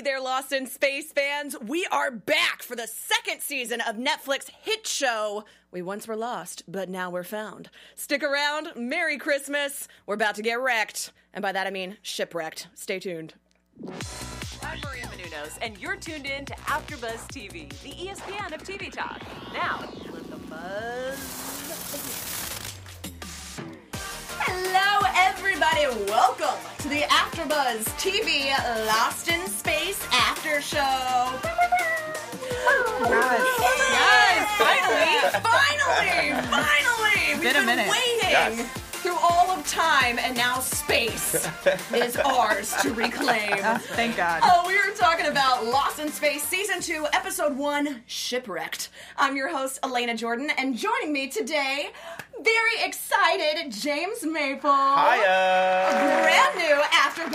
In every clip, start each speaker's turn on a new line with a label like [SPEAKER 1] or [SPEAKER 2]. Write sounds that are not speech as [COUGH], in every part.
[SPEAKER 1] Hey there, Lost in Space fans. We are back for the second season of Netflix hit show. We once were lost, but now we're found. Stick around. Merry Christmas. We're about to get wrecked. And by that I mean shipwrecked. Stay tuned.
[SPEAKER 2] I'm Maria Menounos, and you're tuned in to AfterBuzz TV, the ESPN of TV talk. Now, let the buzz begin.
[SPEAKER 1] Hello, everybody. Welcome to the AfterBuzz TV Lost in Space After Show. Yes, finally, finally, finally. We've
[SPEAKER 3] Been a
[SPEAKER 1] been
[SPEAKER 3] minute.
[SPEAKER 1] waiting
[SPEAKER 4] Yes.
[SPEAKER 1] through all of time, and now space is [LAUGHS] ours to reclaim.
[SPEAKER 3] Oh, thank God.
[SPEAKER 1] Oh, we were talking about Lost in Space Season 2, Episode 1, Shipwrecked. I'm your host, Alana Jordan, and joining me today, very excited, James Maple.
[SPEAKER 4] Hiya!
[SPEAKER 1] Brand new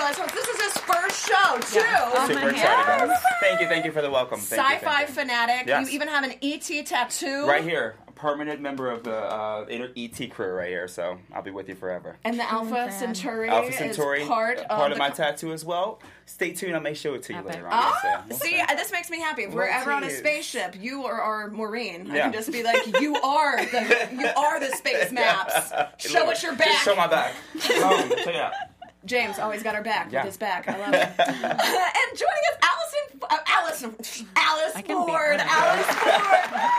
[SPEAKER 1] host. This is his first show, too.
[SPEAKER 3] Oh,
[SPEAKER 4] Super excited. Thank you, thank you for the welcome. Thank you,
[SPEAKER 1] Sci-fi
[SPEAKER 4] thank you.
[SPEAKER 1] fanatic.
[SPEAKER 4] Yes.
[SPEAKER 1] You even have an ET tattoo.
[SPEAKER 4] Right here, permanent member of the uh, inner ET crew right here, so I'll be with you forever.
[SPEAKER 1] And the Alpha
[SPEAKER 3] fan.
[SPEAKER 1] Centauri,
[SPEAKER 4] Alpha Centauri,
[SPEAKER 1] is part,
[SPEAKER 4] part
[SPEAKER 1] of,
[SPEAKER 4] of my
[SPEAKER 1] the
[SPEAKER 4] tattoo as well. Stay tuned, I may show it to you
[SPEAKER 3] Epic.
[SPEAKER 4] later on.
[SPEAKER 1] Ah,
[SPEAKER 4] We'll see. We'll
[SPEAKER 1] see, uh, this makes me happy. If we're ever on a spaceship, you are our Maureen. I
[SPEAKER 4] Yeah.
[SPEAKER 1] can just be like, you are the [LAUGHS] you are the space maps. Show us your back.
[SPEAKER 4] Just show my back. Boom, check it out.
[SPEAKER 1] James always got our back
[SPEAKER 4] Yeah.
[SPEAKER 1] with his back. I love [LAUGHS] it. [LAUGHS] and joining us, Allison, uh, Allison, Alice
[SPEAKER 3] can be
[SPEAKER 1] Ford,
[SPEAKER 3] honest.
[SPEAKER 1] Alice Ford.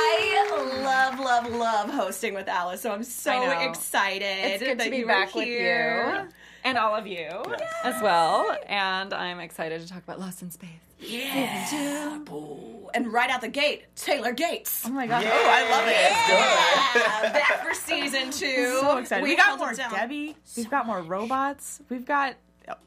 [SPEAKER 1] I love, love, love hosting with Alice, so I'm so excited.
[SPEAKER 5] It's good
[SPEAKER 1] that
[SPEAKER 5] to be
[SPEAKER 1] you
[SPEAKER 5] back with
[SPEAKER 1] here.
[SPEAKER 5] you and all of you as well. And I'm excited to talk about Lost in Space.
[SPEAKER 1] Yeah, Boo. and right out the gate, Taylor Gates.
[SPEAKER 3] Oh my God.
[SPEAKER 4] Yeah.
[SPEAKER 3] Oh, I love it.
[SPEAKER 1] Yeah, back for season [LAUGHS] two.
[SPEAKER 3] So excited. We, got more
[SPEAKER 1] it down.
[SPEAKER 3] Debbie. We've got more robots. We've got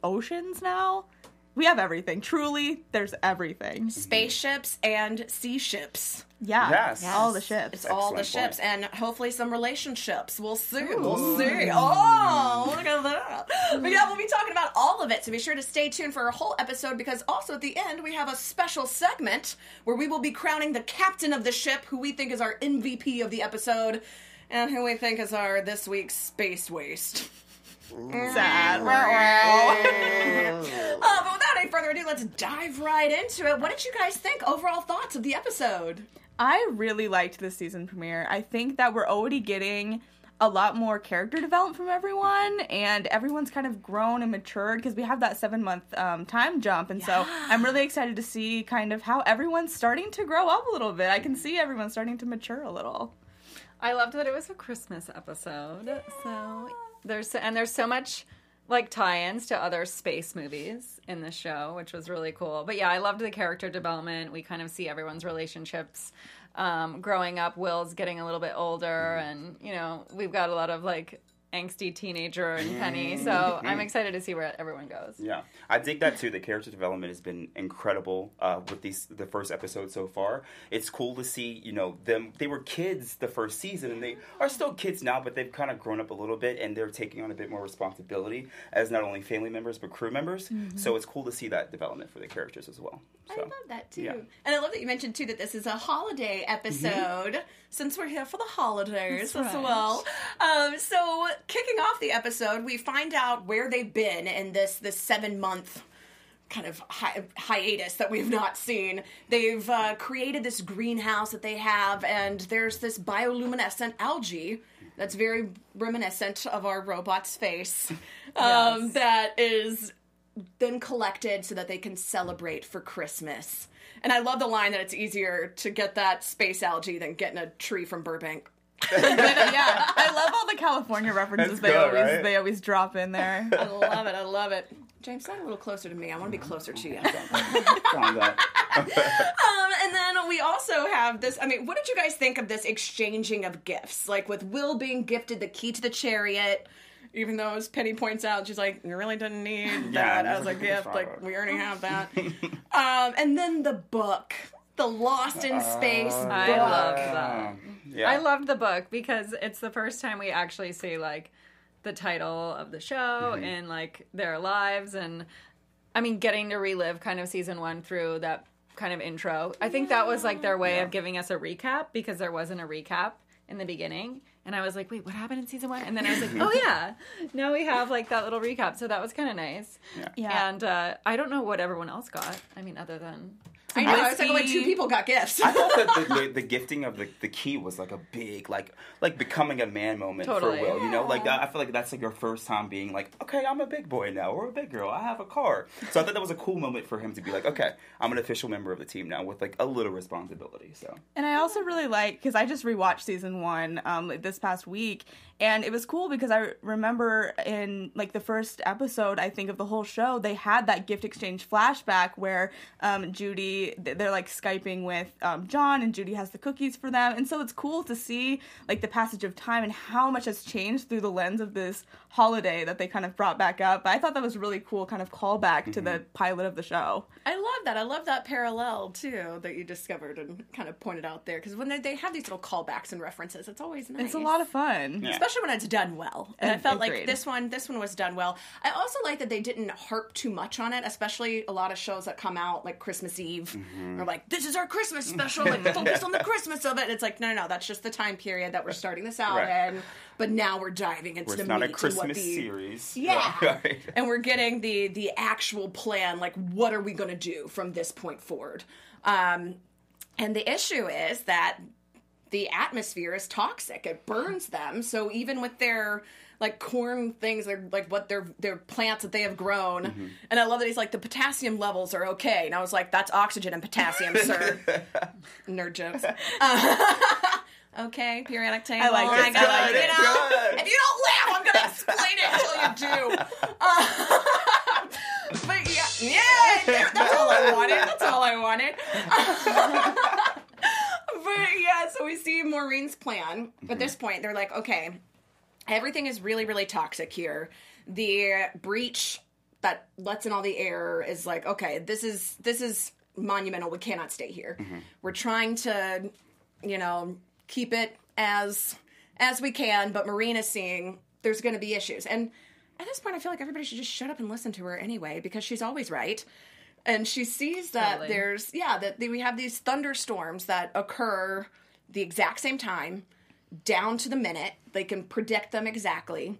[SPEAKER 3] oceans now. We have everything. Truly, there's everything.
[SPEAKER 1] spaceships and sea ships.
[SPEAKER 3] Yeah.
[SPEAKER 4] Yes.
[SPEAKER 3] All the ships.
[SPEAKER 1] It's all the ships
[SPEAKER 4] point.
[SPEAKER 1] and hopefully some relationships. We'll see. We'll see. Oh, look at that. But yeah, we'll be talking about all of it. So be sure to stay tuned for a whole episode because also at the end we have a special segment where we will be crowning the captain of the ship who we think is our MVP of the episode and who we think is our this week's space waste. [LAUGHS]
[SPEAKER 3] Sad. [LAUGHS]
[SPEAKER 1] Uh, but without any further ado, let's dive right into it. What did you guys think? Overall thoughts of the episode?
[SPEAKER 3] I really liked this season premiere. I think that we're already getting a lot more character development from everyone, and everyone's kind of grown and matured because we have that seven month um, time jump. And so I'm really excited to see kind of how everyone's starting to grow up a little bit. I can see everyone starting to mature a little.
[SPEAKER 5] I loved that it was a Christmas episode. So there's and there's so much like tie-ins to other space movies in the show, which was really cool. But yeah, I loved the character development. We kind of see everyone's relationships um, growing up. Will's getting a little bit older, and you know we've got a lot of like angsty teenager and Penny. So I'm excited to see where everyone goes.
[SPEAKER 4] Yeah, I dig that too. The character development has been incredible uh, with these the first episode so far. It's cool to see you know them. They were kids the first season, and they are still kids now, but they've kind of grown up a little bit, and they're taking on a bit more responsibility as not only family members but crew members. So it's cool to see that development for the characters as well. So,
[SPEAKER 1] I love that too.
[SPEAKER 4] yeah.
[SPEAKER 1] And I love that you mentioned too that this is a holiday episode since we're here for the holidays
[SPEAKER 5] That's
[SPEAKER 1] as
[SPEAKER 5] right.
[SPEAKER 1] well. Um, so kicking off the episode, we find out where they've been in this this seven month kind of hi- hiatus that we've not seen. They've uh, created this greenhouse that they have, and there's this bioluminescent algae that's very reminiscent of our robot's face. Um,
[SPEAKER 5] Yes.
[SPEAKER 1] That is then collected so that they can celebrate for Christmas. And I love the line that it's easier to get that space algae than getting a tree from Burbank. [LAUGHS]
[SPEAKER 3] But, uh, yeah, I love all the California references
[SPEAKER 4] That's
[SPEAKER 3] they
[SPEAKER 4] good,
[SPEAKER 3] always
[SPEAKER 4] right?
[SPEAKER 3] they always drop in there. [LAUGHS]
[SPEAKER 1] I love it. I love it. James, stand a little closer to me. I want to be closer to you. [LAUGHS]
[SPEAKER 4] Found that.
[SPEAKER 1] Um, and then we also have this. I mean, what did you guys think of this exchanging of gifts? Like with Will being gifted the key to the chariot, even though as Penny points out, she's like, "You really didn't need
[SPEAKER 4] Yeah,
[SPEAKER 1] that as a gift. Like we already have that." um, and then the book, the Lost in Space book.
[SPEAKER 5] I love.
[SPEAKER 4] Yeah.
[SPEAKER 5] I loved the book because it's the first time we actually see like the title of the show
[SPEAKER 4] Mm-hmm.
[SPEAKER 5] and like their lives and I mean getting to relive kind of season 1 through that kind of intro. I think that was like their way of giving us a recap because there wasn't a recap in the beginning And I was like, wait, what happened in season one? And then I was like, oh [LAUGHS] yeah, now we have like that little recap. So that was kind of nice.
[SPEAKER 3] Yeah.
[SPEAKER 5] And uh, I don't know what everyone else got. I mean, other than
[SPEAKER 1] I know. It's like, only two people got gifts.
[SPEAKER 4] I thought that the, [LAUGHS] the, the gifting of the, the key was like a big like like becoming a man moment
[SPEAKER 5] Totally.
[SPEAKER 4] for Will. You know, like I feel like that's like your first time being like, okay, I'm a big boy now or a big girl. I have a car. So I thought that was a cool moment for him to be like, okay, I'm an official member of the team now with like a little responsibility. So
[SPEAKER 3] And I also really like because I just rewatched season one um, like, this past week, and it was cool because I remember in like the first episode, I think of the whole show, they had that gift exchange flashback where um, Judy th- they're like skyping with um, John, and Judy has the cookies for them, and so it's cool to see like the passage of time and how much has changed through the lens of this holiday that they kind of brought back up. But I thought that was really cool, kind of callback to the pilot of the show.
[SPEAKER 1] I love that. I love that parallel too that you discovered and kind of pointed out there because when they, they have these little callbacks and references, it's always nice.
[SPEAKER 3] It's a lot of fun.
[SPEAKER 4] Yeah.
[SPEAKER 1] especially when it's done well. And I
[SPEAKER 3] Ag-
[SPEAKER 1] felt like this one, this one was done well. I also like that they didn't harp too much on it, especially a lot of shows that come out like Christmas Eve
[SPEAKER 4] Mm-hmm.
[SPEAKER 1] are like, "This is our Christmas special, like [LAUGHS] focus on the Christmas of it." And it's like, no, no, no, that's just the time period that we're starting this out
[SPEAKER 4] Right.
[SPEAKER 1] in. But now we're diving into the
[SPEAKER 4] not a Christmas
[SPEAKER 1] the-
[SPEAKER 4] series.
[SPEAKER 1] Yeah. [LAUGHS]
[SPEAKER 4] Right.
[SPEAKER 1] and we're getting the the actual plan like what are we going to do from this point forward um and the issue is that the atmosphere is toxic it burns them so even with their like corn things they're like what their their plants that they have grown
[SPEAKER 4] Mm-hmm.
[SPEAKER 1] and i love that he's like the potassium levels are okay and i was like that's oxygen and potassium sir [LAUGHS] nerd jokes [LAUGHS] Uh, [LAUGHS] okay periodic table
[SPEAKER 3] I like it.
[SPEAKER 1] I got
[SPEAKER 3] I like
[SPEAKER 1] you
[SPEAKER 3] it.
[SPEAKER 1] know
[SPEAKER 4] Good.
[SPEAKER 1] if you don't laugh i'm gonna explain it until you do uh, but yeah yeah that's all i wanted that's all i wanted but yeah, so we see Maureen's plan. At this point, they're like, okay, everything is really, really toxic here. The breach that lets in all the air is like, okay, this is this is monumental. We cannot stay here. Mm-hmm. We're trying to, you know, keep it as as we can, but Maureen is seeing there's going to be issues. And at this point, I feel like everybody should just shut up and listen to her anyway because she's always right. And she sees that
[SPEAKER 5] Totally.
[SPEAKER 1] there's yeah that we have these thunderstorms that occur the exact same time, down to the minute. They can predict them exactly.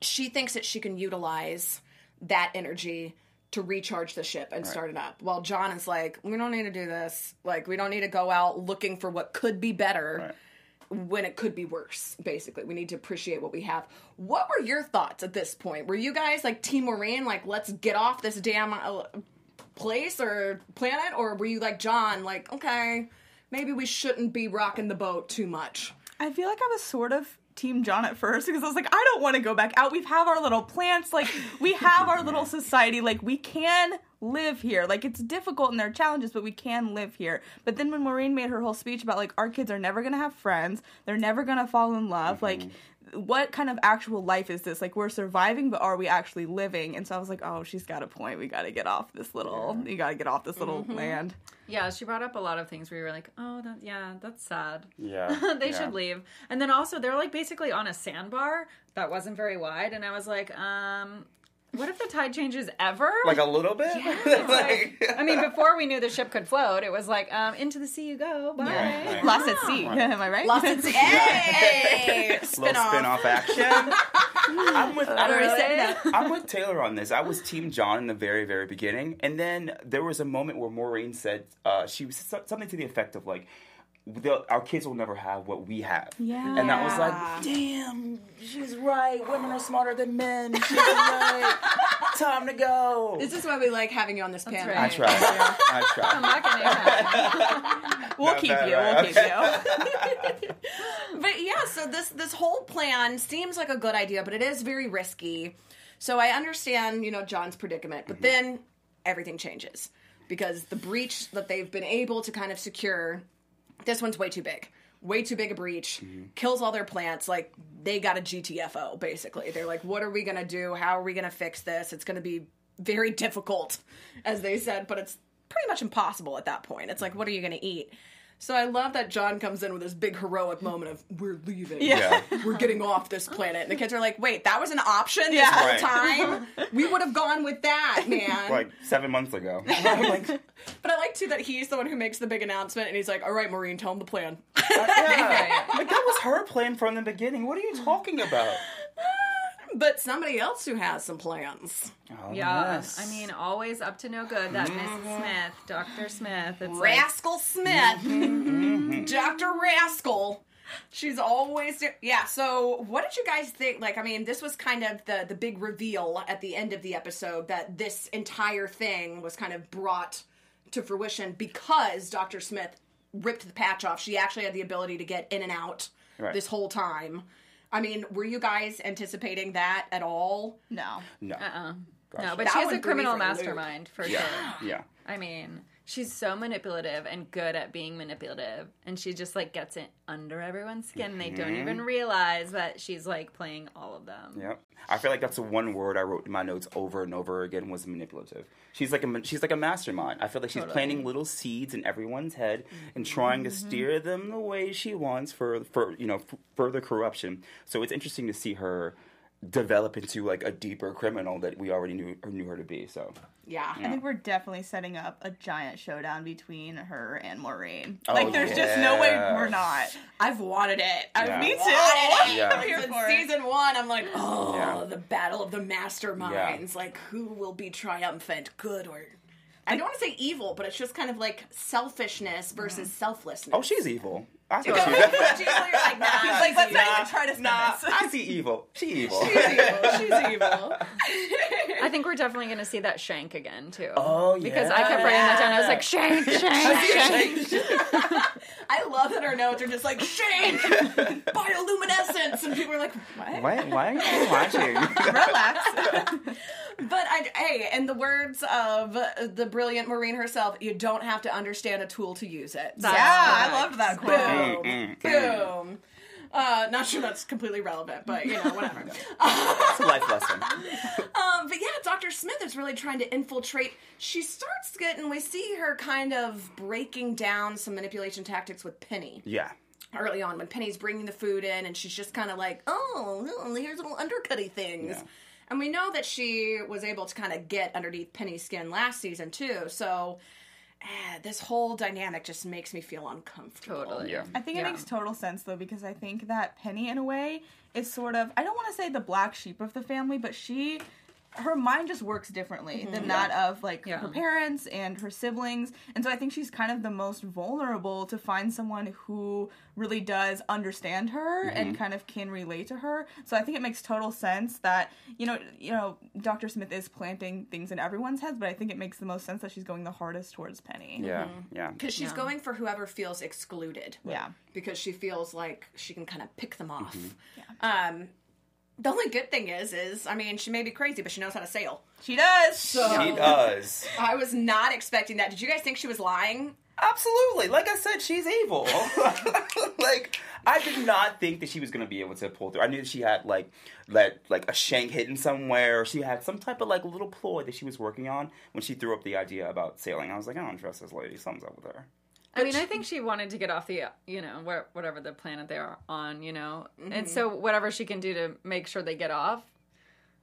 [SPEAKER 1] She thinks that she can utilize that energy to recharge the ship and start it up. While John is like, we don't need to do this. Like, we don't need to go out looking for what could be better when it could be worse. Basically, we need to appreciate what we have. What were your thoughts at this point? Were you guys like Team Maureen, like let's get off this damn uh, place or planet, or were you like John, like okay, maybe we shouldn't be rocking the boat too much?
[SPEAKER 3] I feel like I was sort of team John at first because I was like, I don't want to go back out. We have our little plants, like we have our little society, like we can live here. Like it's difficult and there are challenges, but we can live here. But then when Maureen made her whole speech about like our kids are never gonna have friends, they're never gonna fall in love, like mm-hmm. What kind of actual life is this? Like we're surviving, but are we actually living? And so I was like, oh, she's got a point. We got to get off this little. You got to get off this little land.
[SPEAKER 5] Yeah, she brought up a lot of things where you were like, oh, that, yeah, that's sad.
[SPEAKER 4] Yeah. [LAUGHS]
[SPEAKER 5] they
[SPEAKER 4] yeah.
[SPEAKER 5] should leave. And then also, they're like basically on a sandbar that wasn't very wide. And I was like, um, what if the tide changes ever?
[SPEAKER 4] Like a little bit? [LAUGHS] like,
[SPEAKER 5] I mean, before we knew the ship could float, it was like, um, into the sea you go. Bye.
[SPEAKER 4] Right, right.
[SPEAKER 3] Lost at sea. [LAUGHS] Am I right?
[SPEAKER 1] Lost at [LAUGHS] sea. Hey, spin off.
[SPEAKER 4] spin-off action. I'm with I'm,
[SPEAKER 1] already
[SPEAKER 4] with- I'm with Taylor on this. I was Team John in the very, very beginning, and then there was a moment where Maureen said uh, she was something to the effect of like. The, our kids will never have what we have.
[SPEAKER 3] Yeah.
[SPEAKER 4] And I was like, damn, she's right. Women are smarter than men. She's right. [LAUGHS] Time to go.
[SPEAKER 1] This is why we like having you on this panel.
[SPEAKER 4] I
[SPEAKER 5] right.
[SPEAKER 4] tried. I tried.
[SPEAKER 5] I'm not gonna
[SPEAKER 3] We'll
[SPEAKER 4] Not
[SPEAKER 3] keep
[SPEAKER 4] bad,
[SPEAKER 3] you.
[SPEAKER 4] right?
[SPEAKER 3] We'll keep you. [LAUGHS]
[SPEAKER 1] But yeah, so this this whole plan seems like a good idea, but it is very risky. So I understand, you know, John's predicament, but mm-hmm. then everything changes because the breach that they've been able to kind of secure, this one's way too big. Way too big a breach, mm-hmm. kills all their plants. Like they got a GTFO basically. They're like, what are we gonna do? How are we gonna fix this? It's gonna be very [LAUGHS] difficult, as they said, but it's pretty much impossible at that point. It's like, what are you gonna eat? So I love that John comes in with this big heroic moment of we're leaving.
[SPEAKER 4] Yeah. [LAUGHS]
[SPEAKER 1] We're getting off this planet. And the kids are like, wait, that was an option this
[SPEAKER 3] Yeah.
[SPEAKER 1] whole time? We would have gone with that, [LAUGHS] man.
[SPEAKER 4] Like seven months ago. [LAUGHS] Like,
[SPEAKER 1] but I like too that he's the one who makes the big announcement and he's like, all right, Maureen, tell him the plan.
[SPEAKER 4] Yeah. Like that was her plan from the beginning. What are you talking about?
[SPEAKER 1] But somebody else who has some plans.
[SPEAKER 4] Oh,
[SPEAKER 5] Yeah,
[SPEAKER 4] yes.
[SPEAKER 5] I mean, always up to no good. That
[SPEAKER 1] Mm-hmm.
[SPEAKER 5] Miss Smith, Doctor Smith. It's like,
[SPEAKER 1] Rascal Smith, Dr. Rascal. She's always yeah. So, what did you guys think? Like, I mean, this was kind of the the big reveal at the end of the episode that this entire thing was kind of brought to fruition because Dr. Smith ripped the patch off. She actually had the ability to get in and out
[SPEAKER 4] Right.
[SPEAKER 1] this whole time. I mean, were you guys anticipating that at all?
[SPEAKER 3] No.
[SPEAKER 4] no.
[SPEAKER 5] uh-uh.
[SPEAKER 4] Gosh.
[SPEAKER 5] No, but
[SPEAKER 1] That
[SPEAKER 5] she's
[SPEAKER 1] one
[SPEAKER 5] a
[SPEAKER 1] threw me
[SPEAKER 5] criminal
[SPEAKER 1] for
[SPEAKER 5] mastermind for
[SPEAKER 4] Yeah.
[SPEAKER 5] sure.
[SPEAKER 4] Yeah.
[SPEAKER 5] I mean, she's so manipulative and good at being manipulative, and she just like gets it under everyone's skin. and They don't even mm-hmm. realize that she's like playing all of them.
[SPEAKER 4] Yep. I feel like that's the one word I wrote in my notes over and over again was manipulative. She's like a she's like a mastermind. I feel like she's planting little seeds in everyone's head and trying to mm-hmm. steer them the way she wants for for you know f- further corruption. So it's interesting to see her develop into like a deeper criminal that we already knew knew her to be. So
[SPEAKER 1] Yeah.
[SPEAKER 3] I think we're definitely setting up a giant showdown between her and Maureen.
[SPEAKER 4] Oh,
[SPEAKER 3] like, there's just no way we're not.
[SPEAKER 1] I've wanted it. I've
[SPEAKER 4] Yeah.
[SPEAKER 3] Me too.
[SPEAKER 1] wanted it.
[SPEAKER 4] Yeah.
[SPEAKER 3] I'm here
[SPEAKER 1] Since
[SPEAKER 3] for it.
[SPEAKER 1] season one, I'm like, oh,
[SPEAKER 4] Yeah.
[SPEAKER 1] the battle of the masterminds. Like, who will be triumphant, good or? I don't want to say evil, but it's just kind of like selfishness versus selflessness.
[SPEAKER 4] oh, she's evil. I
[SPEAKER 1] You're like, nah,
[SPEAKER 3] He's like, let's not even try to spin
[SPEAKER 4] Nah,
[SPEAKER 3] this.
[SPEAKER 4] I see evil. She evil.
[SPEAKER 1] She's evil. [LAUGHS] She's evil.
[SPEAKER 5] I think we're definitely going to see that Shank again too.
[SPEAKER 4] Oh, yeah.
[SPEAKER 5] Because I kept writing that down. I was like, [LAUGHS] Shank, Shank, Shank. [LAUGHS]
[SPEAKER 1] I love that our notes are just like shank, bioluminescence, and people are like, what?
[SPEAKER 4] Why, why are you watching?
[SPEAKER 3] Relax.
[SPEAKER 1] But I, hey, in the words of the brilliant Maureen herself, you don't have to understand a tool to use it.
[SPEAKER 5] That's
[SPEAKER 3] yeah,
[SPEAKER 5] correct.
[SPEAKER 3] I loved that quote.
[SPEAKER 1] Boom. Boom. Uh, not sure that's completely relevant, but you know, whatever. [LAUGHS] [LAUGHS]
[SPEAKER 4] It's a life lesson. [LAUGHS]
[SPEAKER 1] Um, but yeah, Dr. Smith is really trying to infiltrate. She starts getting, we see her kind of breaking down some manipulation tactics with Penny
[SPEAKER 4] Yeah.
[SPEAKER 1] early on when Penny's bringing the food in and she's just kind of like, oh, no, here's little undercutty things.
[SPEAKER 4] Yeah.
[SPEAKER 1] And we know that she was able to kind of get underneath Penny's skin last season too. So eh, this whole dynamic just makes me feel uncomfortable.
[SPEAKER 5] Totally.
[SPEAKER 4] Yeah.
[SPEAKER 3] I think
[SPEAKER 5] Yeah.
[SPEAKER 3] it makes total sense though because I think that Penny in a way is sort of I don't want to say the black sheep of the family, but she her mind just works differently mm-hmm. than that of like
[SPEAKER 5] Yeah.
[SPEAKER 3] her parents and her siblings. And so I think she's kind of the most vulnerable to find someone who really does understand her and mm-hmm. kind of can relate to her. So I think it makes total sense that, you know, you know, Dr. Smith is planting things in everyone's heads, but I think it makes the most sense that she's going the hardest towards Penny.
[SPEAKER 4] Yeah. Mm-hmm. Yeah.
[SPEAKER 1] Because she's
[SPEAKER 5] Yeah.
[SPEAKER 1] going for whoever feels excluded.
[SPEAKER 3] Yeah.
[SPEAKER 1] Because she feels like she can kind of pick them off. Um, the only good thing is, is I mean, she may be crazy, but she knows how to sail.
[SPEAKER 3] She does.
[SPEAKER 4] So She does.
[SPEAKER 1] I was not expecting that. Did you guys think she was lying?
[SPEAKER 4] Absolutely. Like I said, she's evil. [LAUGHS] like I did not think that she was gonna be able to pull through. I knew that she had like let like a shank hidden somewhere. She had some type of like little ploy that she was working on when she threw up the idea about sailing. I was like, I don't trust this lady. Something's up with her.
[SPEAKER 5] I mean, I think she wanted to get off the, you know, where, whatever the planet they are on, you know,
[SPEAKER 1] Mm-hmm.
[SPEAKER 5] and so whatever she can do to make sure they get off.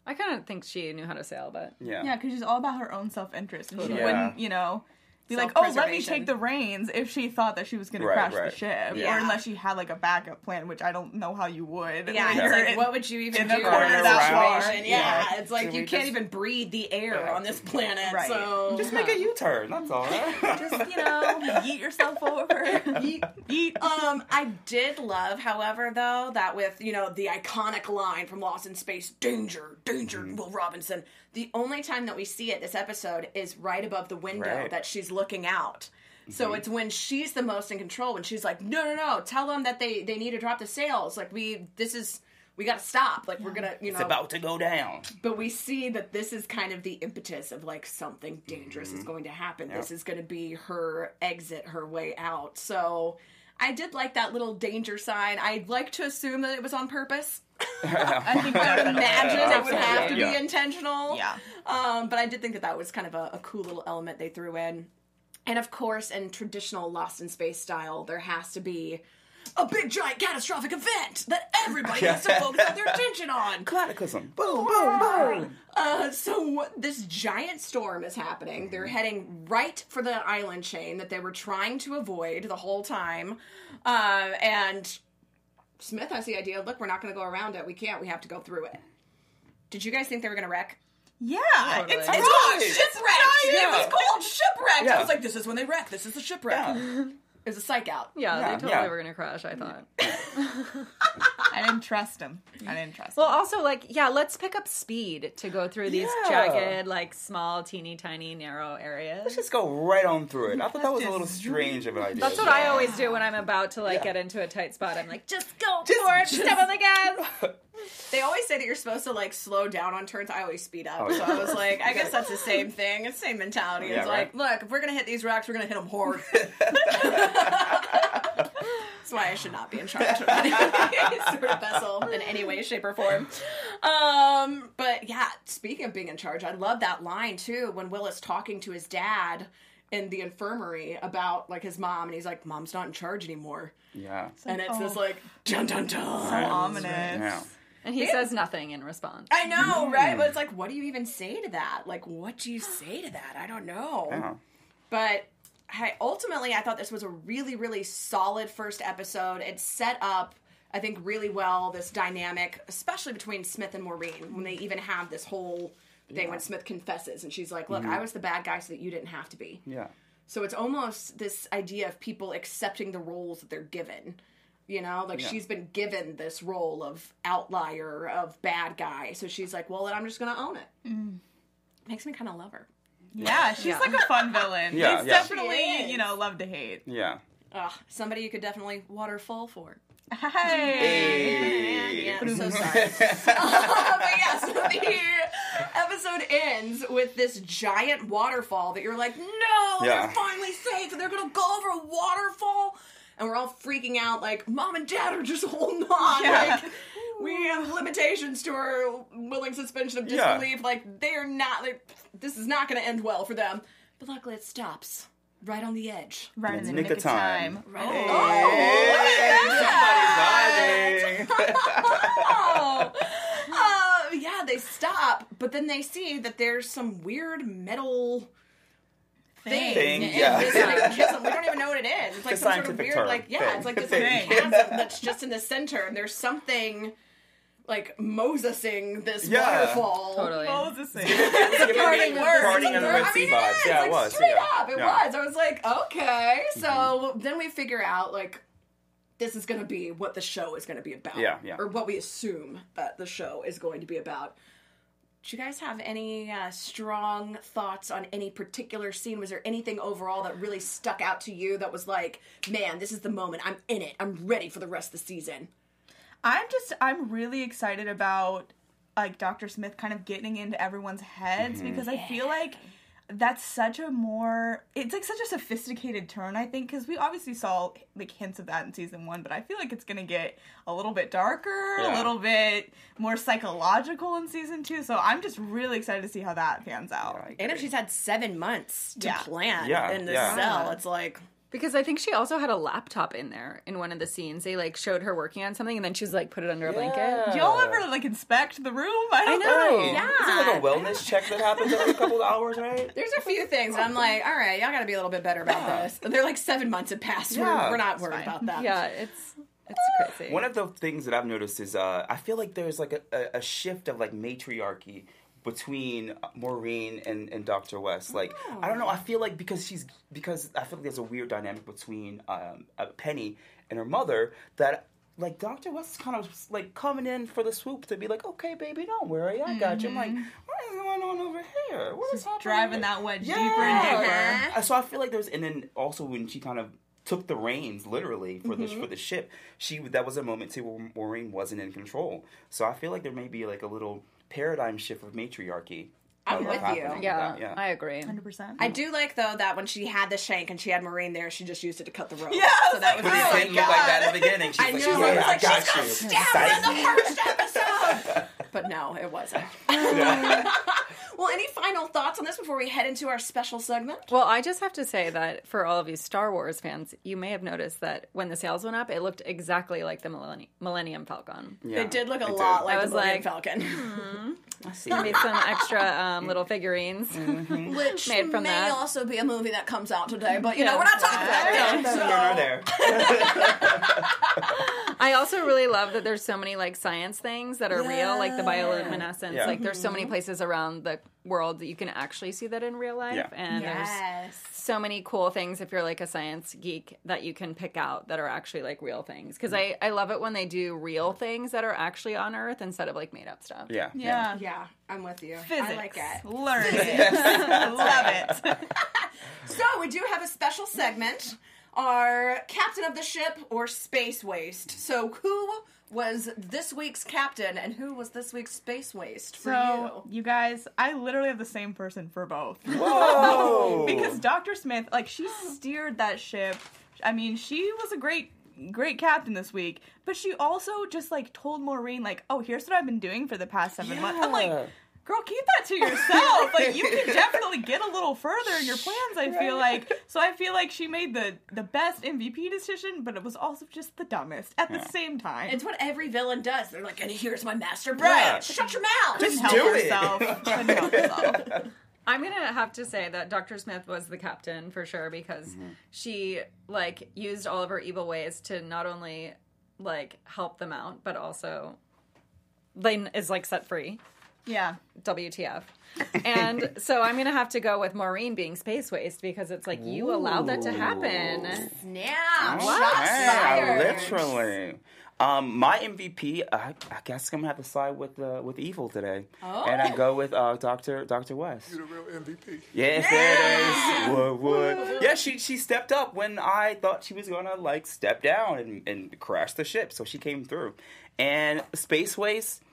[SPEAKER 5] I kind of think she knew how to sail, but
[SPEAKER 4] Yeah.
[SPEAKER 3] Yeah, because she's all about her own self interest. And she
[SPEAKER 4] Totally.
[SPEAKER 3] wouldn't, you know, be like, oh, let me take the reins if she thought that she was going
[SPEAKER 4] Right,
[SPEAKER 3] to crash
[SPEAKER 4] right.
[SPEAKER 3] the ship.
[SPEAKER 1] Yeah.
[SPEAKER 3] Or unless she had like a backup plan, which I don't know how you would.
[SPEAKER 1] Yeah, it's like,
[SPEAKER 3] in-
[SPEAKER 1] what would you even
[SPEAKER 3] in
[SPEAKER 1] do in
[SPEAKER 3] corner
[SPEAKER 1] that
[SPEAKER 3] that
[SPEAKER 1] situation? Yeah,
[SPEAKER 3] Yeah.
[SPEAKER 1] it's like
[SPEAKER 4] Should
[SPEAKER 1] you can't
[SPEAKER 4] just-
[SPEAKER 1] even breathe the air
[SPEAKER 4] Yeah.
[SPEAKER 1] on this planet.
[SPEAKER 3] Right.
[SPEAKER 1] So
[SPEAKER 4] Just make a U turn. That's all. [LAUGHS]
[SPEAKER 3] Just, you know, yeet yourself over. yeet, yeet.
[SPEAKER 1] Um, I did love, however, though, that with you know the iconic line from Lost in Space, "Danger, danger,
[SPEAKER 4] Mm-hmm.
[SPEAKER 1] Will Robinson." The only time that we see it this episode is right above the window
[SPEAKER 4] Right.
[SPEAKER 1] that she's looking out.
[SPEAKER 4] Mm-hmm.
[SPEAKER 1] So it's when she's the most in control. When she's like, "No, no, no! Tell them that they they need to drop the sails. Like we, this is." We gotta stop. Like we're gonna, you know.
[SPEAKER 4] it's about to go down.
[SPEAKER 1] but we see that this is kind of the impetus of like something dangerous
[SPEAKER 4] Mm-hmm.
[SPEAKER 1] is going to happen. This is going to be her exit, her way out. So I did like that little danger sign. I'd like to assume that it was on purpose. [LAUGHS]
[SPEAKER 3] I think
[SPEAKER 1] I would
[SPEAKER 3] definitely. [LAUGHS]
[SPEAKER 1] imagine it would have to
[SPEAKER 4] Yeah.
[SPEAKER 1] be intentional.
[SPEAKER 3] Yeah.
[SPEAKER 1] Um, but I did think that that was kind of a, a cool little element they threw in. And of course, in traditional Lost in Space style, there has to be a big giant catastrophic event that everybody has to [LAUGHS] focus their attention on.
[SPEAKER 4] Cataclysm. Boom, boom, boom.
[SPEAKER 1] Uh, so this giant storm is happening. They're heading right for the island chain that they were trying to avoid the whole time. Uh, and Smith has the idea. Look, we're not going to go around it. We can't. We have to go through it. Did you guys think they were going to wreck?
[SPEAKER 3] Yeah,
[SPEAKER 5] Totally.
[SPEAKER 3] it's
[SPEAKER 1] It's
[SPEAKER 3] called
[SPEAKER 1] called
[SPEAKER 3] shipwreck.
[SPEAKER 1] shipwreck. It was called shipwreck. I was like, this is when they wreck. This is the shipwreck.
[SPEAKER 4] Yeah. [LAUGHS]
[SPEAKER 1] It was a psych out.
[SPEAKER 5] Yeah,
[SPEAKER 4] Yeah,
[SPEAKER 5] they totally
[SPEAKER 4] yeah.
[SPEAKER 5] were gonna crash. I thought. [LAUGHS]
[SPEAKER 3] I didn't trust him. I didn't trust
[SPEAKER 5] Well,
[SPEAKER 3] him.
[SPEAKER 5] also like yeah, let's pick up speed to go through these
[SPEAKER 4] Yeah.
[SPEAKER 5] jagged, like small, teeny tiny, narrow areas.
[SPEAKER 4] Let's just go right on through it. I thought that was a little strange of an idea.
[SPEAKER 5] That's what
[SPEAKER 4] Yeah.
[SPEAKER 5] I always do when I'm about to like
[SPEAKER 4] Yeah.
[SPEAKER 5] get into a tight spot. I'm like, just go
[SPEAKER 4] Just-
[SPEAKER 5] for it,
[SPEAKER 4] just-
[SPEAKER 5] step on the [LAUGHS] gas.
[SPEAKER 1] They always say that you're supposed to like slow down on turns. I always speed up. Oh, so I was like, I guess [LAUGHS] that's the same thing. It's the same mentality.
[SPEAKER 4] Yeah,
[SPEAKER 1] it's like, look, if we're gonna hit these rocks, we're gonna hit them hard. That's why I should not be in charge of any [LAUGHS] sort of vessel in any way, shape, or form. Um, but yeah, speaking of being in charge, I love that line too when Will is talking to his dad in the infirmary about like his mom, and he's like, "Mom's not in charge anymore,"
[SPEAKER 4] Yeah.
[SPEAKER 1] and it's
[SPEAKER 3] oh.
[SPEAKER 1] this like dun dun dun.
[SPEAKER 3] so ominous.
[SPEAKER 4] Yeah.
[SPEAKER 5] And he says nothing in response.
[SPEAKER 1] I know, right? But it's like, what do you even say to that? Like, what do you say to that? I don't know.
[SPEAKER 4] Yeah.
[SPEAKER 1] But I, ultimately, I thought this was a really, really solid first episode. It set up, I think, really well this dynamic, especially between Smith and Maureen, when they even have this whole thing when Smith confesses and she's like, "Look, mm-hmm. I was the bad guy so that you didn't have to be."
[SPEAKER 4] Yeah.
[SPEAKER 1] So it's almost this idea of people accepting the roles that they're given. You know, like
[SPEAKER 4] Yeah.
[SPEAKER 1] she's been given this role of outlier, of bad guy. So she's like, well, then I'm just going to own it. Mm. Makes me kind of love her.
[SPEAKER 3] Yeah, she's like a fun villain.
[SPEAKER 4] Yeah,
[SPEAKER 3] it's
[SPEAKER 4] yeah.
[SPEAKER 3] definitely,
[SPEAKER 1] She
[SPEAKER 3] you know, love to hate.
[SPEAKER 4] Yeah.
[SPEAKER 1] Ugh, somebody you could definitely waterfall for.
[SPEAKER 3] Hey.
[SPEAKER 1] Yeah, I'm so sorry. Uh, [LAUGHS] [LAUGHS] but yeah, so the episode ends with this giant waterfall that you're like, no,
[SPEAKER 4] Yeah.
[SPEAKER 1] they're finally safe and they're gonna go over a waterfall. And we're all freaking out, like, mom and dad are just holding on.
[SPEAKER 3] Yeah.
[SPEAKER 1] Like, we have limitations to our willing suspension of
[SPEAKER 4] Yeah.
[SPEAKER 1] disbelief. Like, they're not, like, this is not gonna end well for them. But luckily, it stops right on the edge.
[SPEAKER 3] Right in the
[SPEAKER 4] nick
[SPEAKER 3] nick,
[SPEAKER 4] of
[SPEAKER 3] of
[SPEAKER 4] time.
[SPEAKER 3] time.
[SPEAKER 1] Right
[SPEAKER 3] Oh.
[SPEAKER 4] Hey, somebody's [LAUGHS]
[SPEAKER 1] oh. Uh, yeah, they stop, but then they see that there's some weird metal thing.
[SPEAKER 4] Thing,
[SPEAKER 1] in
[SPEAKER 4] yeah.
[SPEAKER 1] this, like. We don't even know what it is. It's like
[SPEAKER 4] It's
[SPEAKER 1] some sort of weird,
[SPEAKER 4] term.
[SPEAKER 1] like yeah,
[SPEAKER 4] Thing.
[SPEAKER 1] it's like this
[SPEAKER 4] Thing.
[SPEAKER 1] chasm that's just in the center, and there's something like Mosesing this
[SPEAKER 4] Yeah.
[SPEAKER 1] waterfall.
[SPEAKER 5] Totally.
[SPEAKER 3] Moses.
[SPEAKER 4] It's giving me
[SPEAKER 1] Parting words.
[SPEAKER 4] Parting in the Red
[SPEAKER 1] I
[SPEAKER 4] Sea
[SPEAKER 1] mean,
[SPEAKER 4] vibes.
[SPEAKER 1] It is,
[SPEAKER 4] Yeah,
[SPEAKER 1] like,
[SPEAKER 4] it was.
[SPEAKER 1] Straight
[SPEAKER 4] yeah.
[SPEAKER 1] up, it
[SPEAKER 4] Yeah. Mm-hmm.
[SPEAKER 1] was. I was like, okay. So then we figure out like this is going to be what the show is going to be about.
[SPEAKER 4] Yeah, yeah.
[SPEAKER 1] Or what we assume that the show is going to be about. Do you guys have any uh, strong thoughts on any particular scene? Was there anything overall that really stuck out to you that was like, man, this is the moment. I'm in it. I'm ready for the rest of the season.
[SPEAKER 3] I'm just I'm really excited about like Dr. Smith kind of getting into everyone's heads mm-hmm. because I feel like that's such a more it's like such a sophisticated turn I think because we obviously saw like hints of that in season 1 but I feel like it's going to get a little bit darker, a little bit more psychological in season 2 so I'm just really excited to see how that pans out.
[SPEAKER 4] I
[SPEAKER 1] And if she's had seven months to
[SPEAKER 3] Yeah.
[SPEAKER 1] plan
[SPEAKER 4] Yeah,
[SPEAKER 1] in the
[SPEAKER 4] yeah.
[SPEAKER 1] cell, it's like,
[SPEAKER 5] Because I think she also had a laptop in there in one of the scenes. They like showed her working on something and then she was like put it under a blanket.
[SPEAKER 3] Do y'all ever like inspect the room? I don't
[SPEAKER 5] know.
[SPEAKER 3] know.
[SPEAKER 1] Yeah.
[SPEAKER 4] Is it like a wellness check that happens every couple of hours, right?
[SPEAKER 1] There's a few things I'm like, all right, y'all got to be a little bit better about
[SPEAKER 4] Yeah.
[SPEAKER 1] this. They're like seven months have passed.
[SPEAKER 4] Yeah,
[SPEAKER 1] we're, we're not
[SPEAKER 3] it's
[SPEAKER 1] worried
[SPEAKER 3] fine.
[SPEAKER 1] about that.
[SPEAKER 5] Yeah, it's it's crazy.
[SPEAKER 4] One of the things that I've noticed is uh, I feel like there's like a, a, a shift of like matriarchy between Maureen and, and Dr. West. Like I don't know, I feel like because she's because I feel like there's a weird dynamic between um, uh, Penny and her mother that like Dr. West is kind of like coming in for the swoop to be like, okay, baby, don't worry, I got you. I'm like, what is going on over here? What is happening?
[SPEAKER 3] Driving that wedge
[SPEAKER 4] Yeah.
[SPEAKER 3] deeper and deeper.
[SPEAKER 4] So I feel like there's, and then also when she kind of took the reins, literally for the
[SPEAKER 1] Mm-hmm.
[SPEAKER 4] for the ship, she that was a moment too where Maureen wasn't in control. So I feel like there may be like a little paradigm shift of matriarchy.
[SPEAKER 1] I'm with you.
[SPEAKER 4] happening.
[SPEAKER 5] yeah,
[SPEAKER 4] yeah.
[SPEAKER 5] I agree.
[SPEAKER 3] 100%.
[SPEAKER 1] I do like though that when she had the shank and she had Maureen there, she just used it to cut the rope.
[SPEAKER 3] Yeah,
[SPEAKER 1] so that
[SPEAKER 3] like,
[SPEAKER 1] was
[SPEAKER 4] but it didn't look like that in the beginning. She's
[SPEAKER 1] I
[SPEAKER 4] like,
[SPEAKER 1] know.
[SPEAKER 4] yeah,
[SPEAKER 1] I was
[SPEAKER 4] I
[SPEAKER 1] like,
[SPEAKER 4] got
[SPEAKER 1] she's
[SPEAKER 4] you.
[SPEAKER 1] gonna stab her in the first episode. [LAUGHS] but no, it wasn't. [LAUGHS] [LAUGHS] Well, any final thoughts on this before we head into our special segment?
[SPEAKER 5] Well, I just have to say that for all of you Star Wars fans, you may have noticed that when the sails went up, it looked exactly like the Millennium, Millennium Falcon.
[SPEAKER 4] Yeah,
[SPEAKER 1] It did look a lot
[SPEAKER 4] did.
[SPEAKER 1] like
[SPEAKER 5] I
[SPEAKER 1] the
[SPEAKER 5] was
[SPEAKER 1] Millennium
[SPEAKER 5] like,
[SPEAKER 1] Falcon, [LAUGHS]
[SPEAKER 4] I see.
[SPEAKER 5] Made some extra um, little figurines.
[SPEAKER 4] Mm-hmm.
[SPEAKER 1] which
[SPEAKER 5] Made from
[SPEAKER 1] may
[SPEAKER 5] that.
[SPEAKER 1] also be a movie that comes out today. But you
[SPEAKER 5] Yeah.
[SPEAKER 1] know, we're not talking about that.
[SPEAKER 4] No,
[SPEAKER 1] So-
[SPEAKER 4] no, no, there. [LAUGHS]
[SPEAKER 5] I also really love that there's so many like science things that are real, like the bioluminescence.
[SPEAKER 4] Yeah.
[SPEAKER 5] Like there's so many places around the world that you can actually see that in real life,
[SPEAKER 4] Yeah.
[SPEAKER 5] and there's so many cool things if you're like a science geek that you can pick out that are actually like real things. Because I I love it when they do real things that are actually on Earth instead of like made up stuff.
[SPEAKER 4] Yeah.
[SPEAKER 3] Yeah.
[SPEAKER 1] Yeah, I'm with you.
[SPEAKER 3] Physics.
[SPEAKER 1] I like it.
[SPEAKER 3] Learn it. [LAUGHS] [LAUGHS] Love it. [LAUGHS]
[SPEAKER 1] So we do have a special segment, our captain of the ship or space waste. So who was this week's captain and who was this week's space waste for
[SPEAKER 3] So,
[SPEAKER 1] you?
[SPEAKER 3] you guys, I literally have the same person for both. [LAUGHS]
[SPEAKER 4] Whoa.
[SPEAKER 3] because Dr. Smith, like, she steered that ship. I mean, she was a great, great captain this week, but she also just, like, told Maureen, like, oh, here's what I've been doing for the past seven months. I'm like, girl, keep that to yourself. like, you can definitely get a little further in your plans, I feel like. So I feel like she made the, the best MVP decision, but it was also just the dumbest at the same time.
[SPEAKER 1] It's what every villain does. They're like, and here's my master
[SPEAKER 3] Right.
[SPEAKER 1] plan. Shut your mouth.
[SPEAKER 3] Couldn't
[SPEAKER 4] Just
[SPEAKER 3] help
[SPEAKER 4] do it.
[SPEAKER 3] herself. Help herself. [LAUGHS]
[SPEAKER 5] I'm gonna have to say that Dr. Smith was the captain for sure because
[SPEAKER 4] Mm-hmm.
[SPEAKER 5] she like used all of her evil ways to not only like help them out but also Lane is like set free.
[SPEAKER 3] Yeah.
[SPEAKER 5] WTF. And [LAUGHS] so I'm gonna have to go with Maureen being space waste because it's like you allowed that to happen.
[SPEAKER 1] Snap.
[SPEAKER 4] Wow.
[SPEAKER 1] Shots
[SPEAKER 4] Hey,
[SPEAKER 1] fired.
[SPEAKER 4] Literally. Um, my MVP, I, I guess I'm gonna have to side with uh, with evil today,
[SPEAKER 1] Oh.
[SPEAKER 4] and I go with uh, Doctor Doctor West.
[SPEAKER 6] You're the real MVP.
[SPEAKER 4] Yes, there it is. Wood, wood. Yeah, she she stepped up when I thought she was gonna like step down and, and crash the ship. So she came through. And space waste,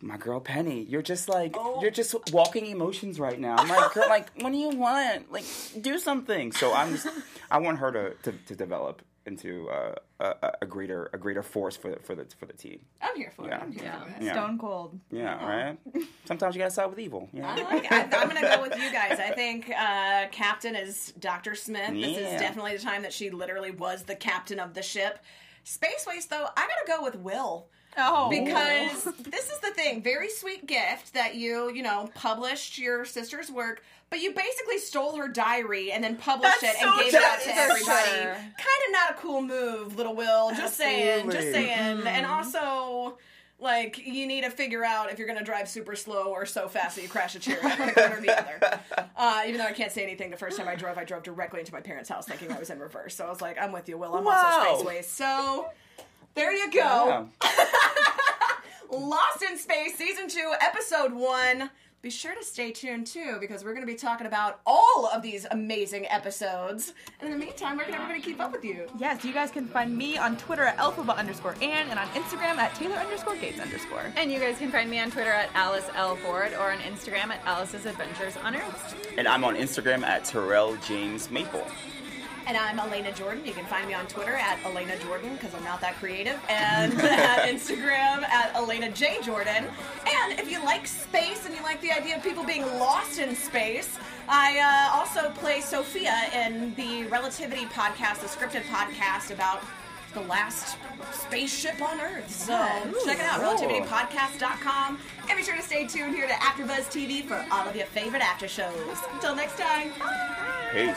[SPEAKER 4] my girl Penny, you're just like you're just walking emotions right now. I'm like, girl, like what do you want? Like do something. So I'm just I want her to to, to develop into uh, a, a- a greater a greater force for for the for the team.
[SPEAKER 1] I'm here for it.
[SPEAKER 4] Yeah.
[SPEAKER 1] I'm here
[SPEAKER 5] Yeah.
[SPEAKER 1] for it.
[SPEAKER 4] Yeah.
[SPEAKER 3] Stone cold.
[SPEAKER 4] Yeah, right. Sometimes you gotta side with evil. Yeah.
[SPEAKER 1] I like it. [LAUGHS] I, I'm going to go with you guys. I think uh, captain is Dr. Smith. This is definitely the time that she literally was the captain of the ship. Space Waste, though, I got to go with Will.
[SPEAKER 3] Oh.
[SPEAKER 1] Because this is the thing, very sweet gift that you, you know, published your sister's work, but you basically stole her diary and then published
[SPEAKER 3] That's
[SPEAKER 1] it and
[SPEAKER 3] so
[SPEAKER 1] gave it out to everybody.
[SPEAKER 5] Sure.
[SPEAKER 1] Kind of not a cool move, little Will. Just saying, just
[SPEAKER 4] Absolutely.
[SPEAKER 1] saying. And also, like, you need to figure out if you're going to drive super slow or so fast that you crash a chair, Pick one or the other. Uh, even though I can't say anything, the first time I drove, I drove directly into my parents' house thinking I was in reverse. So I was like, I'm with you, Will. I'm
[SPEAKER 4] Wow.
[SPEAKER 1] also space waste. So there you go.
[SPEAKER 4] Yeah. [LAUGHS]
[SPEAKER 1] Lost in Space, Season 2, Episode 1. Be sure to stay tuned too, because we're going to be talking about all of these amazing episodes. And in the meantime, where can everybody keep up with you?
[SPEAKER 3] Yes, you guys can find me on Twitter at Elphaba underscore Ann and on Instagram at Taylor underscore Gates underscore.
[SPEAKER 5] And you guys can find me on Twitter at Alice L. Ford or on Instagram at Alice's Adventures on Earth.
[SPEAKER 4] And I'm on Instagram at Terrell James Maple.
[SPEAKER 1] And I'm Alana Jordan. You can find me on Twitter at Alana Jordan, because I'm not that creative, and [LAUGHS] at Instagram at Alana J. Jordan. And if you like space and you like the idea of people being lost in space, I uh, also play Sophia in the Relativity podcast, the scripted podcast about the last spaceship on Earth. So check it out,
[SPEAKER 4] Cool.
[SPEAKER 1] relativitypodcast.com. And be sure to stay tuned here to AfterBuzz TV for all of your favorite after shows. Until next time.
[SPEAKER 4] Peace.